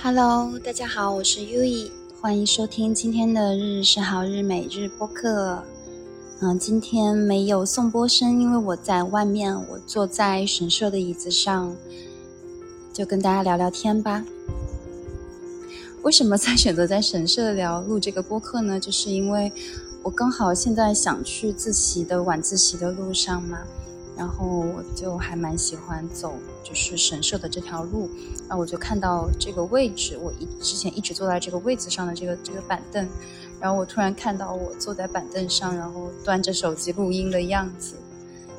Hello，大家好，我是 U E，欢迎收听今天的日日是好日每日播客。嗯，今天没有送播声，因为我在外面，我坐在神社的椅子上，就跟大家聊聊天吧。为什么在选择在神社聊录这个播客呢？就是因为我刚好现在想去自习的晚自习的路上嘛。然后我就还蛮喜欢走，就是神社的这条路，然后我就看到这个位置，我一之前一直坐在这个位子上的这个这个板凳，然后我突然看到我坐在板凳上，然后端着手机录音的样子，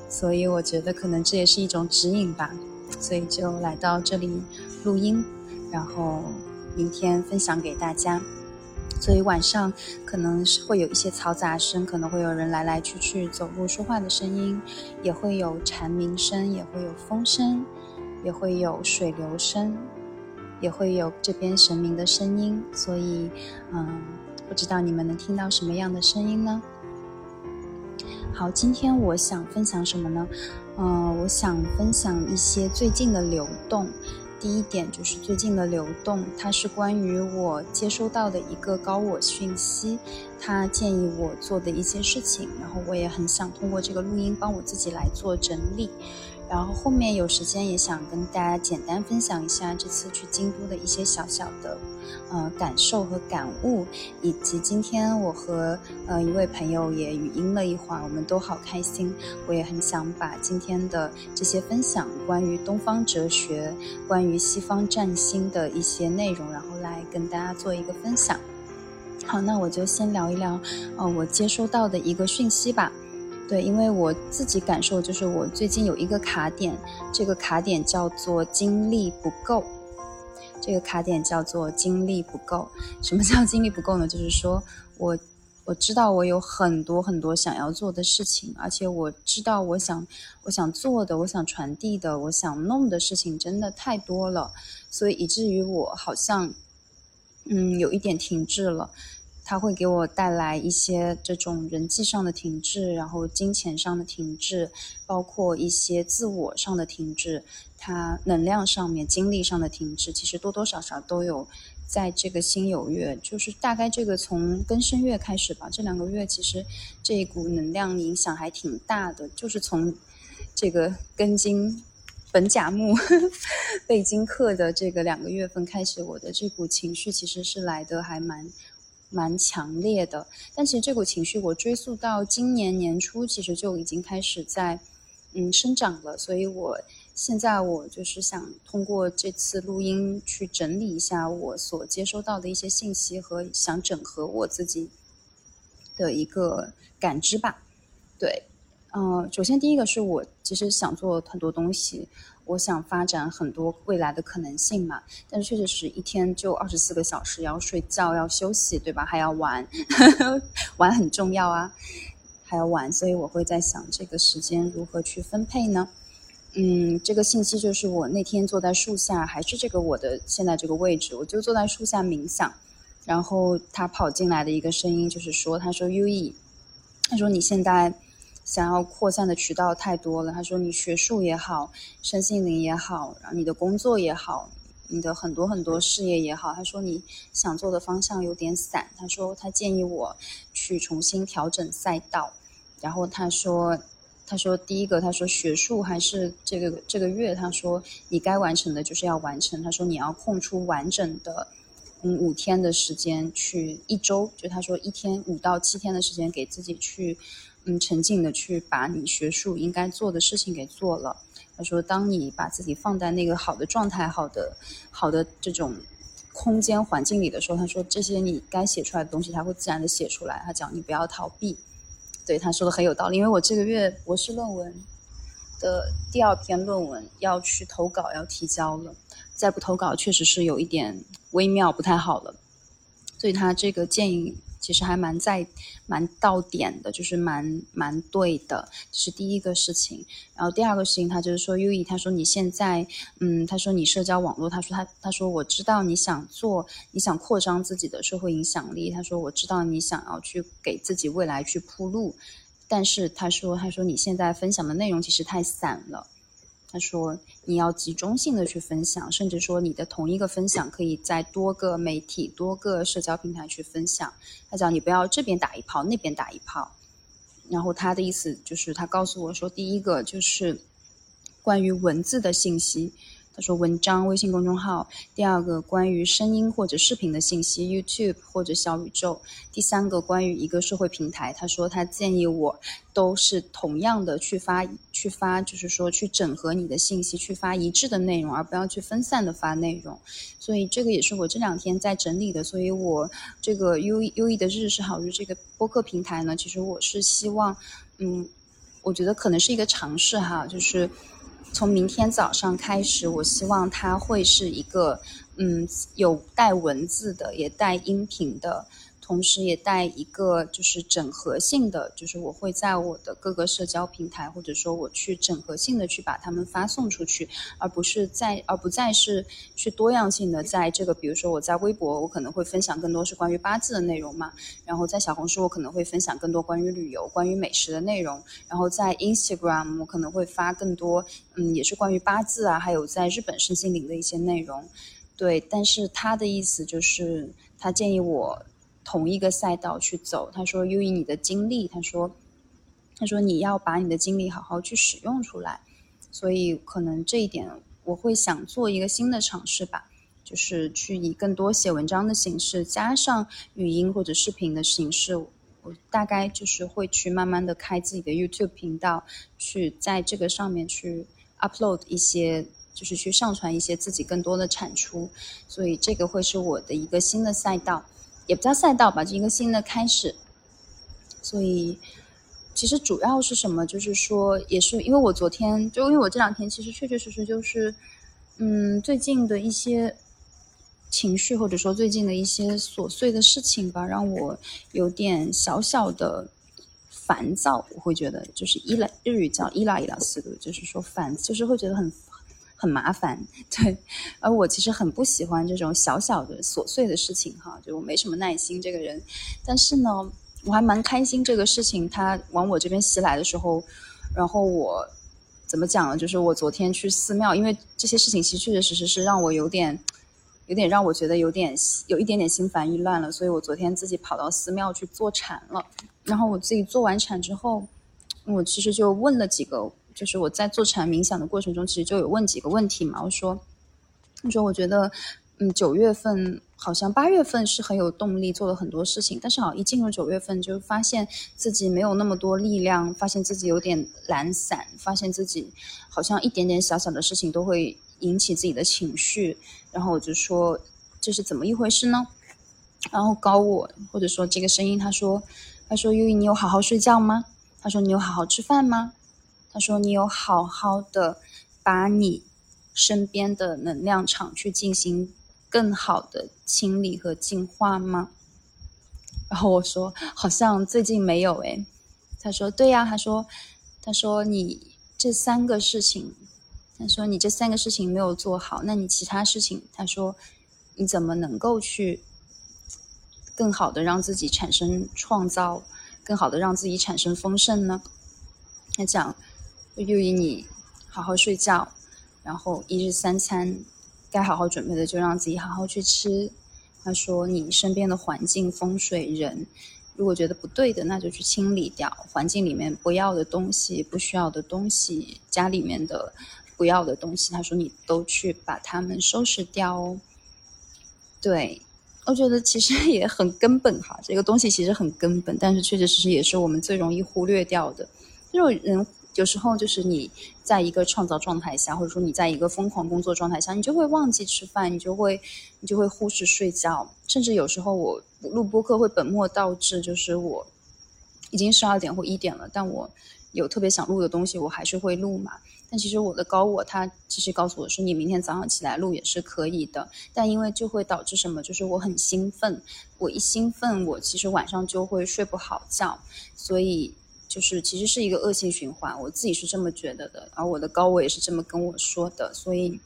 所以我觉得可能这也是一种指引吧，所以就来到这里录音，然后明天分享给大家。所以晚上可能是会有一些嘈杂声，可能会有人来来去去走路说话的声音，也会有蝉鸣声，也会有风声，也会有水流声，也会有这边神明的声音。所以，嗯，不知道你们能听到什么样的声音呢？好，今天我想分享什么呢？嗯，我想分享一些最近的流动。第一点就是最近的流动，它是关于我接收到的一个高我讯息，他建议我做的一些事情，然后我也很想通过这个录音帮我自己来做整理。然后后面有时间也想跟大家简单分享一下这次去京都的一些小小的，呃感受和感悟，以及今天我和呃一位朋友也语音了一会儿，我们都好开心。我也很想把今天的这些分享，关于东方哲学、关于西方占星的一些内容，然后来跟大家做一个分享。好，那我就先聊一聊，呃，我接收到的一个讯息吧。对，因为我自己感受就是我最近有一个卡点，这个卡点叫做精力不够。这个卡点叫做精力不够。什么叫精力不够呢？就是说我我知道我有很多很多想要做的事情，而且我知道我想我想做的、我想传递的、我想弄的事情真的太多了，所以以至于我好像嗯有一点停滞了。它会给我带来一些这种人际上的停滞，然后金钱上的停滞，包括一些自我上的停滞，它能量上面、精力上的停滞，其实多多少少都有。在这个新有月，就是大概这个从庚申月开始吧，这两个月其实这一股能量影响还挺大的。就是从这个庚金本甲木 被金克的这个两个月份开始，我的这股情绪其实是来的还蛮。蛮强烈的，但其实这股情绪我追溯到今年年初，其实就已经开始在嗯生长了。所以我现在我就是想通过这次录音去整理一下我所接收到的一些信息和想整合我自己的一个感知吧。对，嗯，首先第一个是我其实想做很多东西。我想发展很多未来的可能性嘛，但是确实是一天就二十四个小时，要睡觉，要休息，对吧？还要玩，玩很重要啊，还要玩，所以我会在想这个时间如何去分配呢？嗯，这个信息就是我那天坐在树下，还是这个我的现在这个位置，我就坐在树下冥想，然后他跑进来的一个声音就是说，他说 U E，他说你现在。想要扩散的渠道太多了。他说：“你学术也好，身心灵也好，然后你的工作也好，你的很多很多事业也好。”他说：“你想做的方向有点散。”他说：“他建议我去重新调整赛道。”然后他说：“他说第一个，他说学术还是这个这个月，他说你该完成的就是要完成。他说你要空出完整的嗯五天的时间去一周，就他说一天五到七天的时间给自己去。”嗯，沉静的去把你学术应该做的事情给做了。他说，当你把自己放在那个好的状态、好的、好的这种空间环境里的时候，他说这些你该写出来的东西，他会自然的写出来。他讲你不要逃避，对他说的很有道理。因为我这个月博士论文的第二篇论文要去投稿，要提交了，再不投稿确实是有一点微妙，不太好了。所以他这个建议。其实还蛮在蛮到点的，就是蛮蛮对的，这是第一个事情。然后第二个事情，他就是说优 E，他说你现在，嗯，他说你社交网络，他说他他说我知道你想做，你想扩张自己的社会影响力。他说我知道你想要去给自己未来去铺路，但是他说他说你现在分享的内容其实太散了。他说你要集中性的去分享，甚至说你的同一个分享可以在多个媒体、多个社交平台去分享。他讲你不要这边打一炮，那边打一炮。然后他的意思就是，他告诉我说，第一个就是关于文字的信息。他说文章、微信公众号；第二个关于声音或者视频的信息，YouTube 或者小宇宙；第三个关于一个社会平台。他说他建议我都是同样的去发，去发，就是说去整合你的信息，去发一致的内容，而不要去分散的发内容。所以这个也是我这两天在整理的。所以我这个 U U E 的日是好日这个播客平台呢，其实我是希望，嗯，我觉得可能是一个尝试哈，就是。从明天早上开始，我希望它会是一个，嗯，有带文字的，也带音频的。同时也带一个就是整合性的，就是我会在我的各个社交平台，或者说我去整合性的去把它们发送出去，而不是在而不再是去多样性的在这个，比如说我在微博，我可能会分享更多是关于八字的内容嘛，然后在小红书我可能会分享更多关于旅游、关于美食的内容，然后在 Instagram 我可能会发更多，嗯，也是关于八字啊，还有在日本身心灵的一些内容，对，但是他的意思就是他建议我。同一个赛道去走，他说：“由于你的经历，他说，他说你要把你的经历好好去使用出来，所以可能这一点我会想做一个新的尝试吧，就是去以更多写文章的形式，加上语音或者视频的形式，我大概就是会去慢慢的开自己的 YouTube 频道，去在这个上面去 upload 一些，就是去上传一些自己更多的产出，所以这个会是我的一个新的赛道。”也不叫赛道吧，就一个新的开始。所以，其实主要是什么？就是说，也是因为我昨天，就因为我这两天，其实确确实实就是，嗯，最近的一些情绪，或者说最近的一些琐碎的事情吧，让我有点小小的烦躁。我会觉得，就是伊拉日语叫伊拉伊拉思路，就是说烦，就是会觉得很。很麻烦，对，而我其实很不喜欢这种小小的琐碎的事情哈，就我没什么耐心这个人，但是呢，我还蛮开心这个事情它往我这边袭来的时候，然后我怎么讲呢？就是我昨天去寺庙，因为这些事情其实确确实实是让我有点，有点让我觉得有点有一点点心烦意乱了，所以我昨天自己跑到寺庙去坐禅了，然后我自己做完禅之后，我其实就问了几个。就是我在做禅冥想的过程中，其实就有问几个问题嘛。我说，我说我觉得，嗯，九月份好像八月份是很有动力做了很多事情，但是好像一进入九月份就发现自己没有那么多力量，发现自己有点懒散，发现自己好像一点点小小的事情都会引起自己的情绪。然后我就说这是怎么一回事呢？然后高我或者说这个声音他说，他说悠悠你有好好睡觉吗？他说你有好好吃饭吗？他说：“你有好好的把你身边的能量场去进行更好的清理和净化吗？”然后我说：“好像最近没有诶。”他说：“对呀。”他说：“他说你这三个事情，他说你这三个事情没有做好，那你其他事情，他说你怎么能够去更好的让自己产生创造，更好的让自己产生丰盛呢？”他讲。又以你好好睡觉，然后一日三餐该好好准备的就让自己好好去吃。他说你身边的环境、风水、人，如果觉得不对的，那就去清理掉环境里面不要的东西、不需要的东西，家里面的不要的东西。他说你都去把它们收拾掉。对，我觉得其实也很根本哈，这个东西其实很根本，但是确确实实也是我们最容易忽略掉的，这种人。有时候就是你在一个创造状态下，或者说你在一个疯狂工作状态下，你就会忘记吃饭，你就会你就会忽视睡觉，甚至有时候我录播课会本末倒置，就是我已经十二点或一点了，但我有特别想录的东西，我还是会录嘛。但其实我的高我他其实告诉我说，你明天早上起来录也是可以的，但因为就会导致什么，就是我很兴奋，我一兴奋，我其实晚上就会睡不好觉，所以。就是其实是一个恶性循环，我自己是这么觉得的，而我的高我也是这么跟我说的，所以，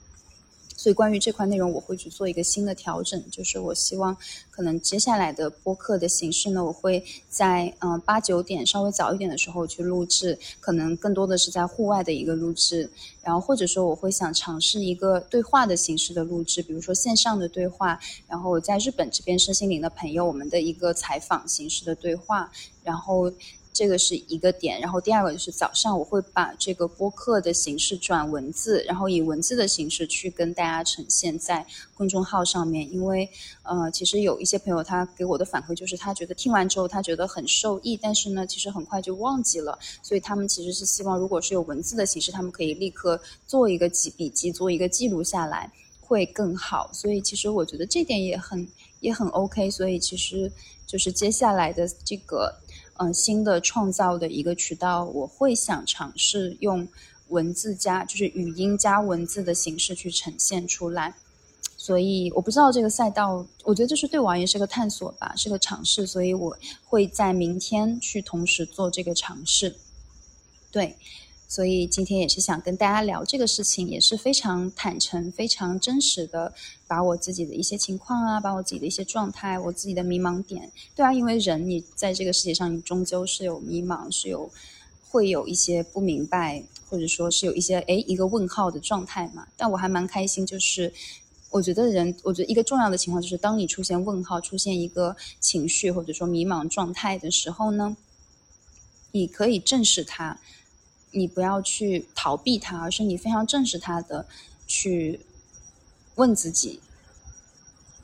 所以关于这块内容，我会去做一个新的调整，就是我希望可能接下来的播客的形式呢，我会在嗯八九点稍微早一点的时候去录制，可能更多的是在户外的一个录制，然后或者说我会想尝试一个对话的形式的录制，比如说线上的对话，然后在日本这边身心灵的朋友，我们的一个采访形式的对话，然后。这个是一个点，然后第二个就是早上我会把这个播客的形式转文字，然后以文字的形式去跟大家呈现在公众号上面。因为呃，其实有一些朋友他给我的反馈就是他觉得听完之后他觉得很受益，但是呢，其实很快就忘记了，所以他们其实是希望如果是有文字的形式，他们可以立刻做一个记笔记，做一个记录下来会更好。所以其实我觉得这点也很也很 OK。所以其实就是接下来的这个。呃，新的创造的一个渠道，我会想尝试用文字加，就是语音加文字的形式去呈现出来。所以我不知道这个赛道，我觉得这是对我而言是个探索吧，是个尝试。所以我会在明天去同时做这个尝试。对。所以今天也是想跟大家聊这个事情，也是非常坦诚、非常真实的，把我自己的一些情况啊，把我自己的一些状态、我自己的迷茫点，对啊，因为人你在这个世界上，你终究是有迷茫，是有会有一些不明白，或者说是有一些诶一个问号的状态嘛。但我还蛮开心，就是我觉得人，我觉得一个重要的情况就是，当你出现问号、出现一个情绪或者说迷茫状态的时候呢，你可以正视它。你不要去逃避它，而是你非常正视它的，去问自己。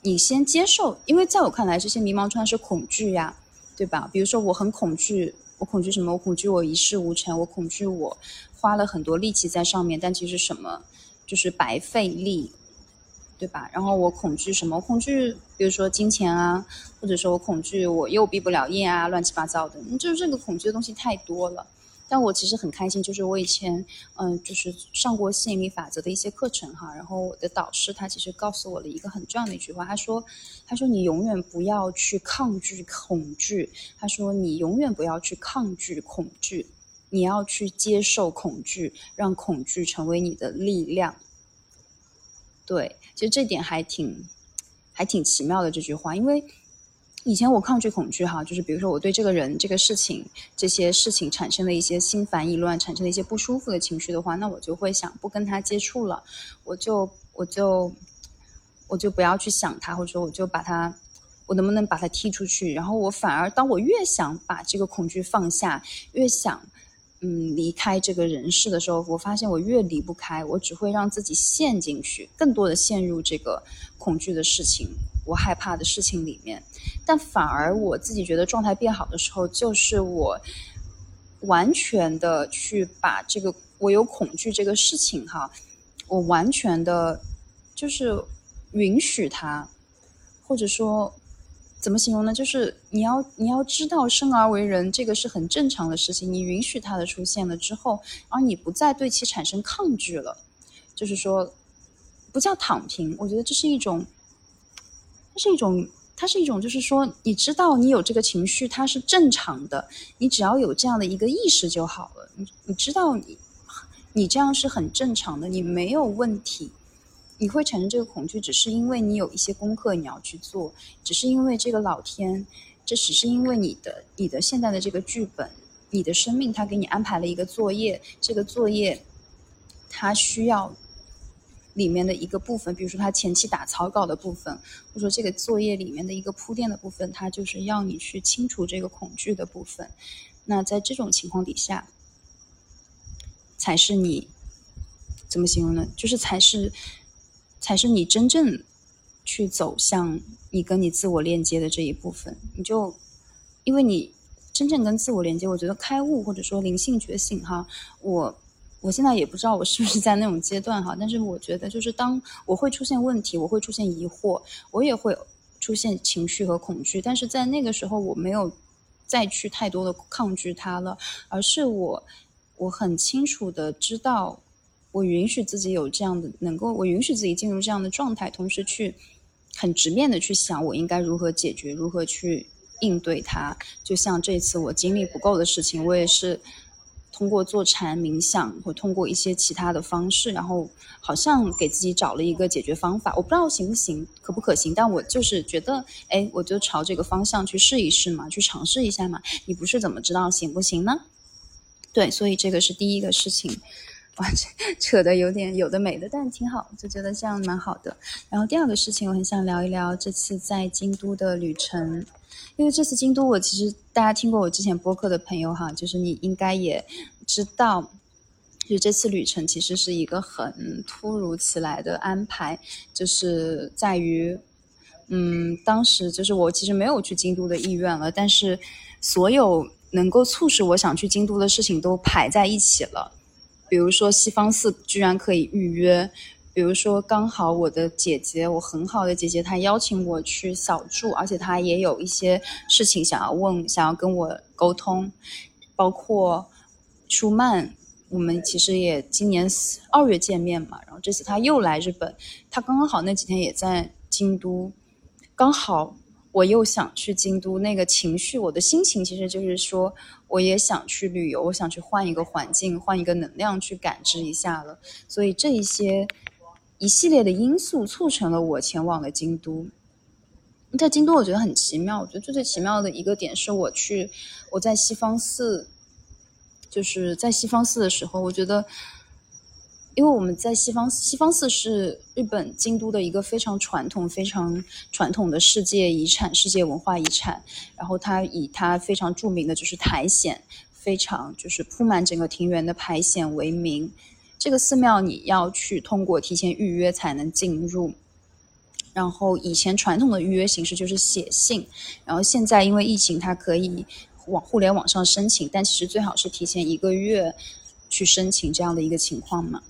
你先接受，因为在我看来，这些迷茫状态是恐惧呀，对吧？比如说，我很恐惧，我恐惧什么？我恐惧我一事无成，我恐惧我花了很多力气在上面，但其实什么就是白费力，对吧？然后我恐惧什么？恐惧，比如说金钱啊，或者说我恐惧我又毕不了业啊，乱七八糟的，就是这个恐惧的东西太多了。但我其实很开心，就是我以前嗯，就是上过吸引力法则的一些课程哈，然后我的导师他其实告诉我了一个很重要的一句话，他说，他说你永远不要去抗拒恐惧，他说你永远不要去抗拒恐惧，你要去接受恐惧，让恐惧成为你的力量。对，其实这点还挺还挺奇妙的这句话，因为。以前我抗拒恐惧哈，就是比如说我对这个人、这个事情、这些事情产生了一些心烦意乱，产生了一些不舒服的情绪的话，那我就会想不跟他接触了，我就我就我就不要去想他，或者说我就把他，我能不能把他踢出去？然后我反而当我越想把这个恐惧放下，越想。嗯，离开这个人世的时候，我发现我越离不开，我只会让自己陷进去，更多的陷入这个恐惧的事情，我害怕的事情里面。但反而我自己觉得状态变好的时候，就是我完全的去把这个我有恐惧这个事情哈，我完全的，就是允许它，或者说。怎么形容呢？就是你要你要知道，生而为人，这个是很正常的事情。你允许它的出现了之后，而你不再对其产生抗拒了，就是说，不叫躺平。我觉得这是一种，是一种，它是一种，就是说，你知道你有这个情绪，它是正常的。你只要有这样的一个意识就好了。你你知道你你这样是很正常的，你没有问题。你会产生这个恐惧，只是因为你有一些功课你要去做，只是因为这个老天，这只是因为你的你的现在的这个剧本，你的生命他给你安排了一个作业，这个作业，它需要里面的一个部分，比如说他前期打草稿的部分，或者说这个作业里面的一个铺垫的部分，它就是要你去清除这个恐惧的部分。那在这种情况底下，才是你怎么形容呢？就是才是。才是你真正去走向你跟你自我链接的这一部分，你就因为你真正跟自我连接，我觉得开悟或者说灵性觉醒哈，我我现在也不知道我是不是在那种阶段哈，但是我觉得就是当我会出现问题，我会出现疑惑，我也会出现情绪和恐惧，但是在那个时候我没有再去太多的抗拒它了，而是我我很清楚的知道。我允许自己有这样的，能够我允许自己进入这样的状态，同时去很直面的去想我应该如何解决，如何去应对它。就像这次我精力不够的事情，我也是通过坐禅冥想，或通过一些其他的方式，然后好像给自己找了一个解决方法。我不知道行不行，可不可行，但我就是觉得，哎，我就朝这个方向去试一试嘛，去尝试一下嘛。你不是怎么知道行不行呢？对，所以这个是第一个事情。哇，扯的有点有的没的，但挺好，就觉得这样蛮好的。然后第二个事情，我很想聊一聊这次在京都的旅程，因为这次京都，我其实大家听过我之前播客的朋友哈，就是你应该也知道，就这次旅程其实是一个很突如其来的安排，就是在于，嗯，当时就是我其实没有去京都的意愿了，但是所有能够促使我想去京都的事情都排在一起了。比如说西方寺居然可以预约，比如说刚好我的姐姐，我很好的姐姐，她邀请我去小住，而且她也有一些事情想要问，想要跟我沟通，包括舒曼，我们其实也今年二月见面嘛，然后这次他又来日本，他刚刚好那几天也在京都，刚好。我又想去京都，那个情绪，我的心情其实就是说，我也想去旅游，我想去换一个环境，换一个能量去感知一下了。所以这一些一系列的因素促成了我前往了京都。在京都，我觉得很奇妙。我觉得最最奇妙的一个点是我去我在西方寺，就是在西方寺的时候，我觉得。因为我们在西方，西方寺是日本京都的一个非常传统、非常传统的世界遗产、世界文化遗产。然后它以它非常著名的就是苔藓，非常就是铺满整个庭园的苔藓为名。这个寺庙你要去通过提前预约才能进入。然后以前传统的预约形式就是写信，然后现在因为疫情，它可以往互联网上申请，但其实最好是提前一个月去申请这样的一个情况嘛。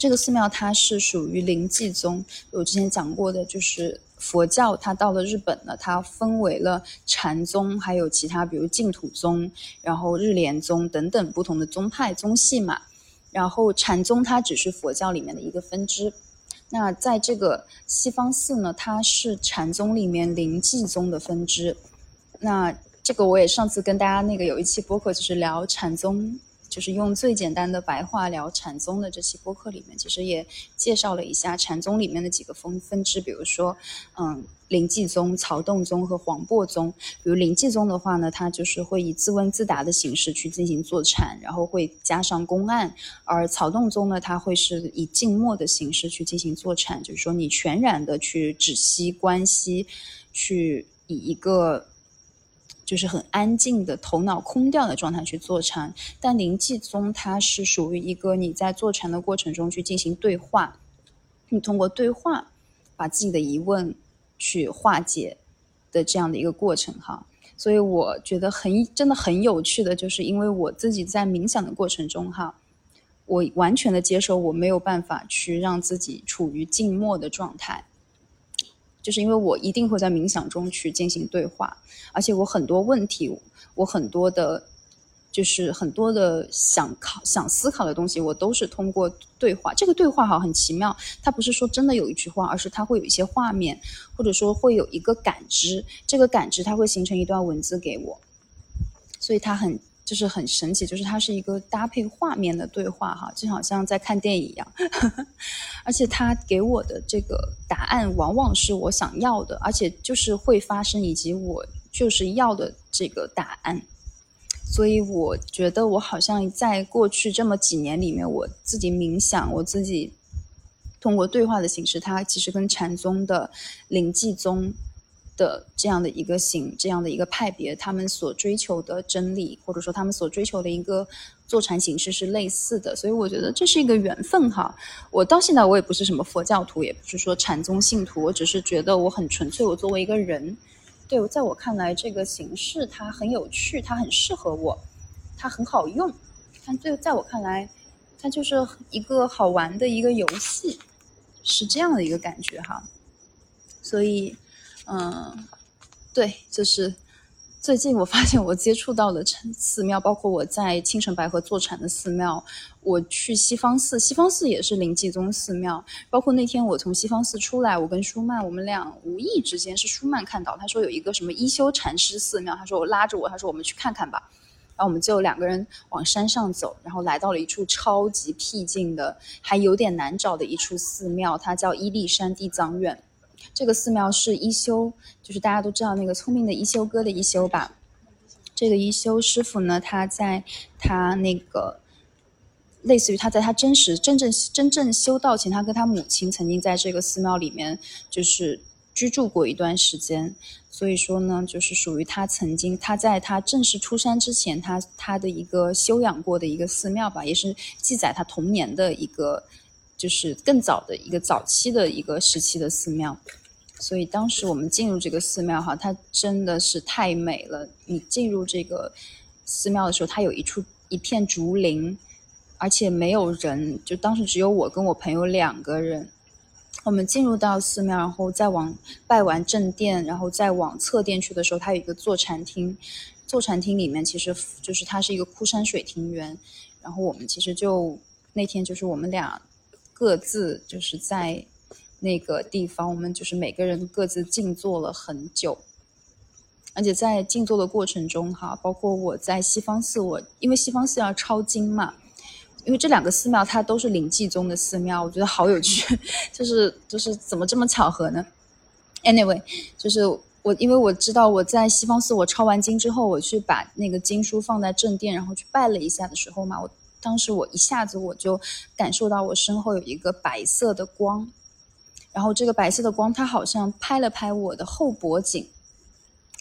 这个寺庙它是属于临济宗，我之前讲过的，就是佛教它到了日本呢，它分为了禅宗，还有其他比如净土宗，然后日莲宗等等不同的宗派宗系嘛。然后禅宗它只是佛教里面的一个分支，那在这个西方寺呢，它是禅宗里面灵济宗的分支。那这个我也上次跟大家那个有一期播客就是聊禅宗。就是用最简单的白话聊禅宗的这期播客里面，其实也介绍了一下禅宗里面的几个分分支，比如说，嗯，临济宗、曹洞宗和黄檗宗。比如临济宗的话呢，它就是会以自问自答的形式去进行坐禅，然后会加上公案；而曹洞宗呢，它会是以静默的形式去进行坐禅，就是说你全然的去止息观息，去以一个。就是很安静的头脑空掉的状态去坐禅，但灵济宗它是属于一个你在坐禅的过程中去进行对话，你通过对话把自己的疑问去化解的这样的一个过程哈。所以我觉得很真的很有趣的，就是因为我自己在冥想的过程中哈，我完全的接受我没有办法去让自己处于静默的状态。就是因为我一定会在冥想中去进行对话，而且我很多问题，我很多的，就是很多的想考、想思考的东西，我都是通过对话。这个对话哈很奇妙，它不是说真的有一句话，而是它会有一些画面，或者说会有一个感知。这个感知它会形成一段文字给我，所以它很。就是很神奇，就是它是一个搭配画面的对话哈，就好像在看电影一样，而且它给我的这个答案往往是我想要的，而且就是会发生以及我就是要的这个答案，所以我觉得我好像在过去这么几年里面，我自己冥想，我自己通过对话的形式，它其实跟禅宗的灵济宗。的这样的一个形，这样的一个派别，他们所追求的真理，或者说他们所追求的一个坐禅形式是类似的，所以我觉得这是一个缘分哈。我到现在我也不是什么佛教徒，也不是说禅宗信徒，我只是觉得我很纯粹。我作为一个人，对，在我看来这个形式它很有趣，它很适合我，它很好用。但最在我看来，它就是一个好玩的一个游戏，是这样的一个感觉哈。所以。嗯，对，就是最近我发现我接触到的寺庙，包括我在青城白河坐禅的寺庙，我去西方寺，西方寺也是灵济宗寺庙。包括那天我从西方寺出来，我跟舒曼，我们俩无意之间是舒曼看到，他说有一个什么一休禅师寺庙，他说我拉着我，他说我们去看看吧。然后我们就两个人往山上走，然后来到了一处超级僻静的，还有点难找的一处寺庙，它叫伊利山地藏院。这个寺庙是一休，就是大家都知道那个聪明的一休哥的一休吧。这个一休师傅呢，他在他那个类似于他在他真实真正真正修道前，他跟他母亲曾经在这个寺庙里面就是居住过一段时间。所以说呢，就是属于他曾经他在他正式出山之前，他他的一个修养过的一个寺庙吧，也是记载他童年的一个，就是更早的一个早期的一个时期的寺庙。所以当时我们进入这个寺庙哈，它真的是太美了。你进入这个寺庙的时候，它有一处一片竹林，而且没有人，就当时只有我跟我朋友两个人。我们进入到寺庙，然后再往拜完正殿，然后再往侧殿去的时候，它有一个坐禅厅。坐禅厅里面其实就是它是一个枯山水庭园。然后我们其实就那天就是我们俩各自就是在那个地方，我们就是每个人各自静坐了很久。而且在静坐的过程中，哈，包括我在西方寺，我因为西方寺要抄经嘛。因为这两个寺庙它都是灵济宗的寺庙，我觉得好有趣，就是就是怎么这么巧合呢？Anyway，就是我因为我知道我在西方寺我抄完经之后，我去把那个经书放在正殿，然后去拜了一下的时候嘛，我当时我一下子我就感受到我身后有一个白色的光，然后这个白色的光它好像拍了拍我的后脖颈，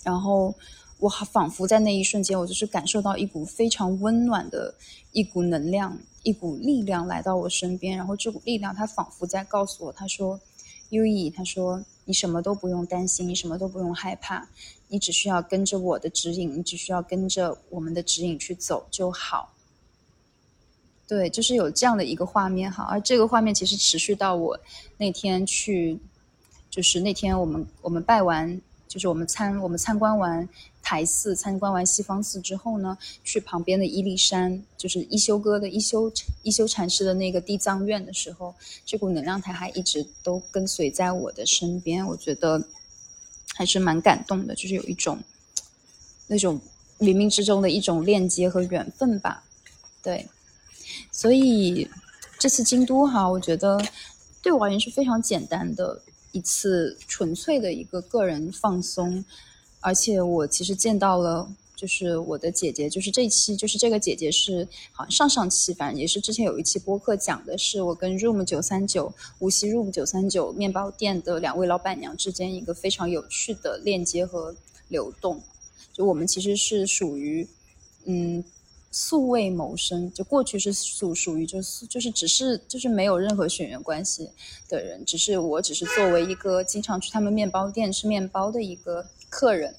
然后。我仿佛在那一瞬间，我就是感受到一股非常温暖的一股能量、一股力量来到我身边。然后这股力量，它仿佛在告诉我：“他说，优异，他说你什么都不用担心，你什么都不用害怕，你只需要跟着我的指引，你只需要跟着我们的指引去走就好。”对，就是有这样的一个画面哈。而这个画面其实持续到我那天去，就是那天我们我们拜完。就是我们参我们参观完台寺，参观完西方寺之后呢，去旁边的伊犁山，就是一休哥的一休一休禅师的那个地藏院的时候，这股能量台还一直都跟随在我的身边，我觉得还是蛮感动的，就是有一种那种冥冥之中的一种链接和缘分吧。对，所以这次京都哈，我觉得对我而言是非常简单的。一次纯粹的一个个人放松，而且我其实见到了，就是我的姐姐，就是这一期，就是这个姐姐是好像上上期，反正也是之前有一期播客讲的是我跟 Room 九三九无锡 Room 九三九面包店的两位老板娘之间一个非常有趣的链接和流动，就我们其实是属于嗯。素未谋生，就过去是属属于就是就是只是就是没有任何血缘关系的人，只是我只是作为一个经常去他们面包店吃面包的一个客人。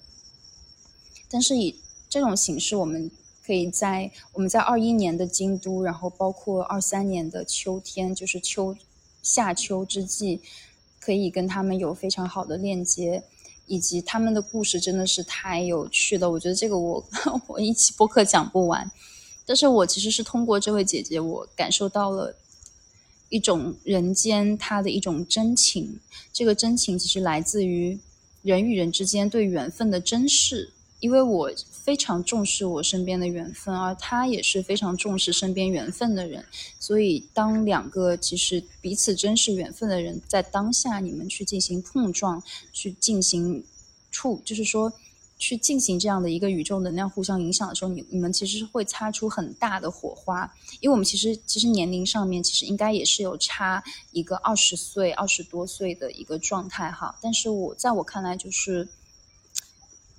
但是以这种形式，我们可以在我们在二一年的京都，然后包括二三年的秋天，就是秋夏秋之际，可以跟他们有非常好的链接。以及他们的故事真的是太有趣了，我觉得这个我 我一期播客讲不完。但是我其实是通过这位姐姐，我感受到了一种人间它的一种真情。这个真情其实来自于人与人之间对缘分的珍视。因为我非常重视我身边的缘分，而他也是非常重视身边缘分的人，所以当两个其实彼此珍视缘分的人在当下，你们去进行碰撞，去进行触，就是说去进行这样的一个宇宙能量互相影响的时候，你你们其实会擦出很大的火花。因为我们其实其实年龄上面其实应该也是有差一个二十岁、二十多岁的一个状态哈，但是我在我看来就是。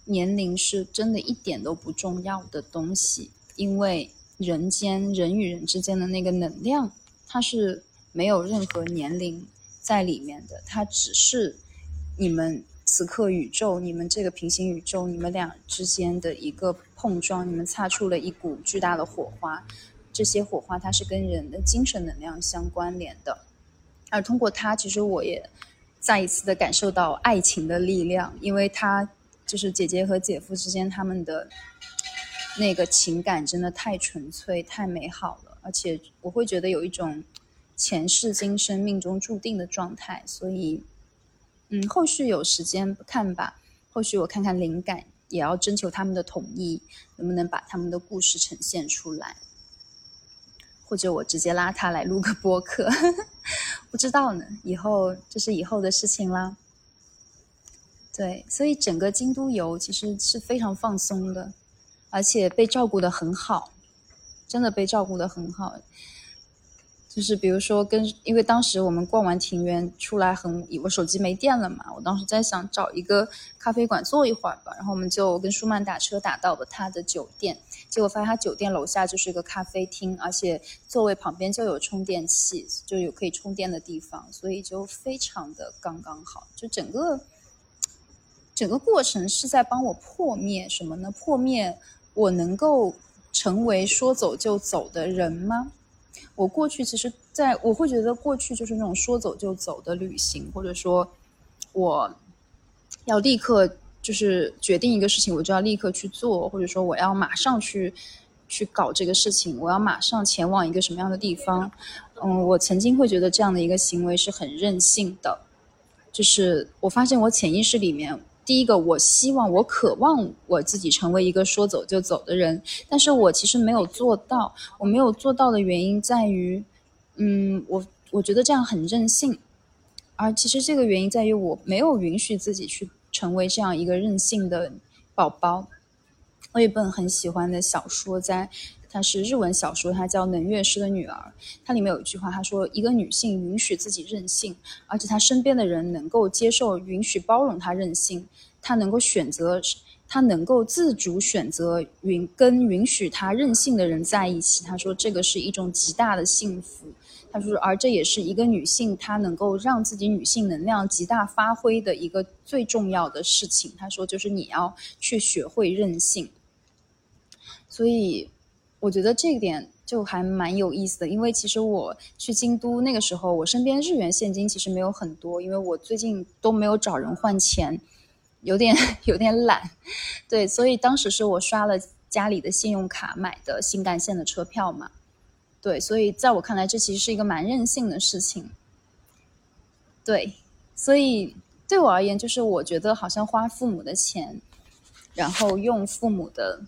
年龄是真的一点都不重要的东西，因为人间人与人之间的那个能量，它是没有任何年龄在里面的，它只是你们此刻宇宙、你们这个平行宇宙、你们俩之间的一个碰撞，你们擦出了一股巨大的火花，这些火花它是跟人的精神能量相关联的，而通过它，其实我也再一次的感受到爱情的力量，因为它。就是姐姐和姐夫之间，他们的那个情感真的太纯粹、太美好了，而且我会觉得有一种前世今生、命中注定的状态。所以，嗯，后续有时间看吧，后续我看看灵感。也要征求他们的同意，能不能把他们的故事呈现出来，或者我直接拉他来录个播客，不知道呢，以后这是以后的事情啦。对，所以整个京都游其实是非常放松的，而且被照顾的很好，真的被照顾的很好。就是比如说，跟因为当时我们逛完庭园出来很，我手机没电了嘛，我当时在想找一个咖啡馆坐一会儿吧，然后我们就跟舒曼打车打到了他的酒店，结果发现他酒店楼下就是一个咖啡厅，而且座位旁边就有充电器，就有可以充电的地方，所以就非常的刚刚好，就整个整个过程是在帮我破灭什么呢？破灭我能够成为说走就走的人吗？我过去其实，在我会觉得过去就是那种说走就走的旅行，或者说，我要立刻就是决定一个事情，我就要立刻去做，或者说我要马上去去搞这个事情，我要马上前往一个什么样的地方？嗯，我曾经会觉得这样的一个行为是很任性的，就是我发现我潜意识里面。第一个，我希望，我渴望我自己成为一个说走就走的人，但是我其实没有做到。我没有做到的原因在于，嗯，我我觉得这样很任性，而其实这个原因在于我没有允许自己去成为这样一个任性的宝宝。我有一本很喜欢的小说，在。她是日文小说，它叫《能乐师的女儿》。它里面有一句话，他说：“一个女性允许自己任性，而且她身边的人能够接受、允许、包容她任性，她能够选择，她能够自主选择允跟允许她任性的人在一起。”他说：“这个是一种极大的幸福。”他说：“而这也是一个女性她能够让自己女性能量极大发挥的一个最重要的事情。”他说：“就是你要去学会任性。”所以。我觉得这一点就还蛮有意思的，因为其实我去京都那个时候，我身边日元现金其实没有很多，因为我最近都没有找人换钱，有点 有点懒，对，所以当时是我刷了家里的信用卡买的新干线的车票嘛，对，所以在我看来，这其实是一个蛮任性的事情，对，所以对我而言，就是我觉得好像花父母的钱，然后用父母的。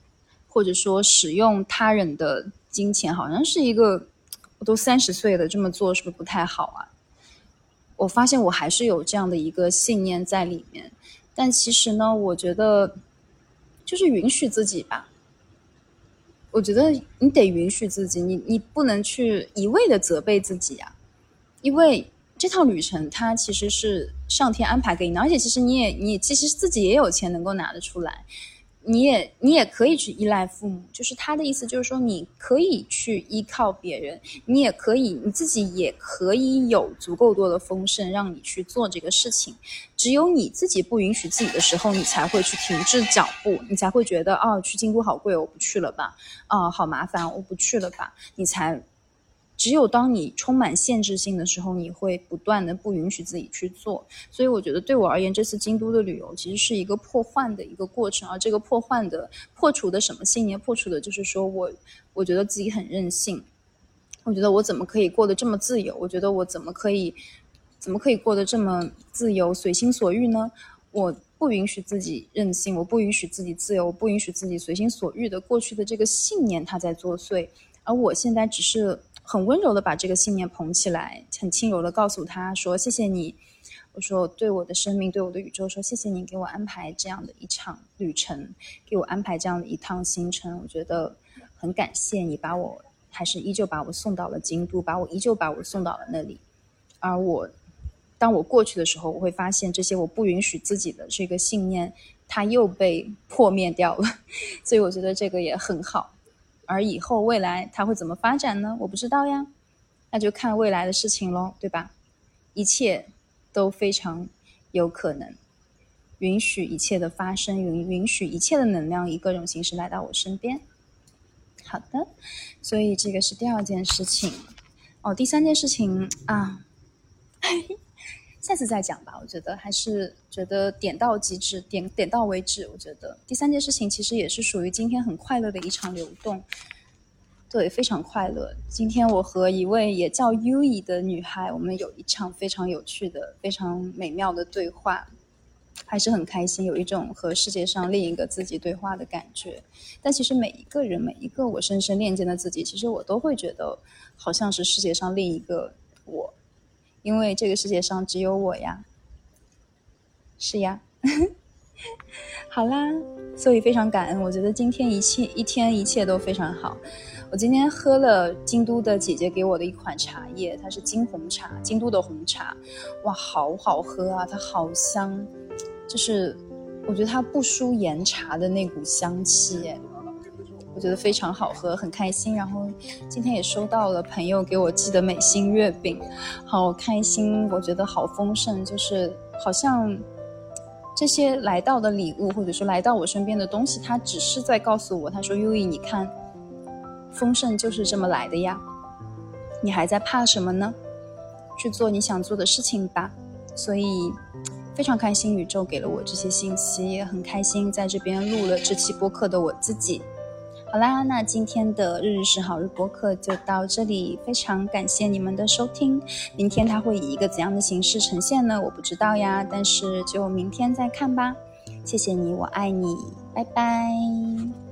或者说使用他人的金钱，好像是一个，我都三十岁了，这么做是不是不太好啊？我发现我还是有这样的一个信念在里面，但其实呢，我觉得就是允许自己吧。我觉得你得允许自己，你你不能去一味的责备自己啊，因为这趟旅程它其实是上天安排给你的，而且其实你也你其实自己也有钱能够拿得出来。你也你也可以去依赖父母，就是他的意思，就是说你可以去依靠别人，你也可以你自己也可以有足够多的丰盛让你去做这个事情。只有你自己不允许自己的时候，你才会去停滞脚步，你才会觉得哦，去京都好贵，我不去了吧？啊，好麻烦，我不去了吧？你才。只有当你充满限制性的时候，你会不断的不允许自己去做。所以我觉得对我而言，这次京都的旅游其实是一个破换的一个过程。而这个破换的破除的什么信念？破除的就是说我我觉得自己很任性，我觉得我怎么可以过得这么自由？我觉得我怎么可以怎么可以过得这么自由、随心所欲呢？我不允许自己任性，我不允许自己自由，我不允许自己随心所欲的过去的这个信念，它在作祟。而我现在只是。很温柔的把这个信念捧起来，很轻柔的告诉他说：“谢谢你。”我说：“对我的生命，对我的宇宙说，谢谢你给我安排这样的一场旅程，给我安排这样的一趟行程。我觉得很感谢你把我，还是依旧把我送到了京都，把我依旧把我送到了那里。而我，当我过去的时候，我会发现这些我不允许自己的这个信念，它又被破灭掉了。所以我觉得这个也很好。”而以后未来它会怎么发展呢？我不知道呀，那就看未来的事情喽，对吧？一切都非常有可能，允许一切的发生，允允许一切的能量以各种形式来到我身边。好的，所以这个是第二件事情。哦，第三件事情啊。下次再讲吧，我觉得还是觉得点到即止，点点到为止。我觉得第三件事情其实也是属于今天很快乐的一场流动，对，非常快乐。今天我和一位也叫 U E 的女孩，我们有一场非常有趣的、非常美妙的对话。还是很开心，有一种和世界上另一个自己对话的感觉。但其实每一个人，每一个我深深链接的自己，其实我都会觉得好像是世界上另一个我，因为这个世界上只有我呀。是呀，好啦，所以非常感恩。我觉得今天一切一天一切都非常好。我今天喝了京都的姐姐给我的一款茶叶，它是金红茶，京都的红茶，哇，好好喝啊！它好香，就是我觉得它不输岩茶的那股香气，哎，我觉得非常好喝，很开心。然后今天也收到了朋友给我寄的美心月饼，好开心，我觉得好丰盛，就是好像这些来到的礼物，或者说来到我身边的东西，它只是在告诉我，他说：“优异，你看。”丰盛就是这么来的呀，你还在怕什么呢？去做你想做的事情吧。所以非常开心，宇宙给了我这些信息，也很开心在这边录了这期播客的我自己。好啦，那今天的日日是好日播客就到这里，非常感谢你们的收听。明天它会以一个怎样的形式呈现呢？我不知道呀，但是就明天再看吧。谢谢你，我爱你，拜拜。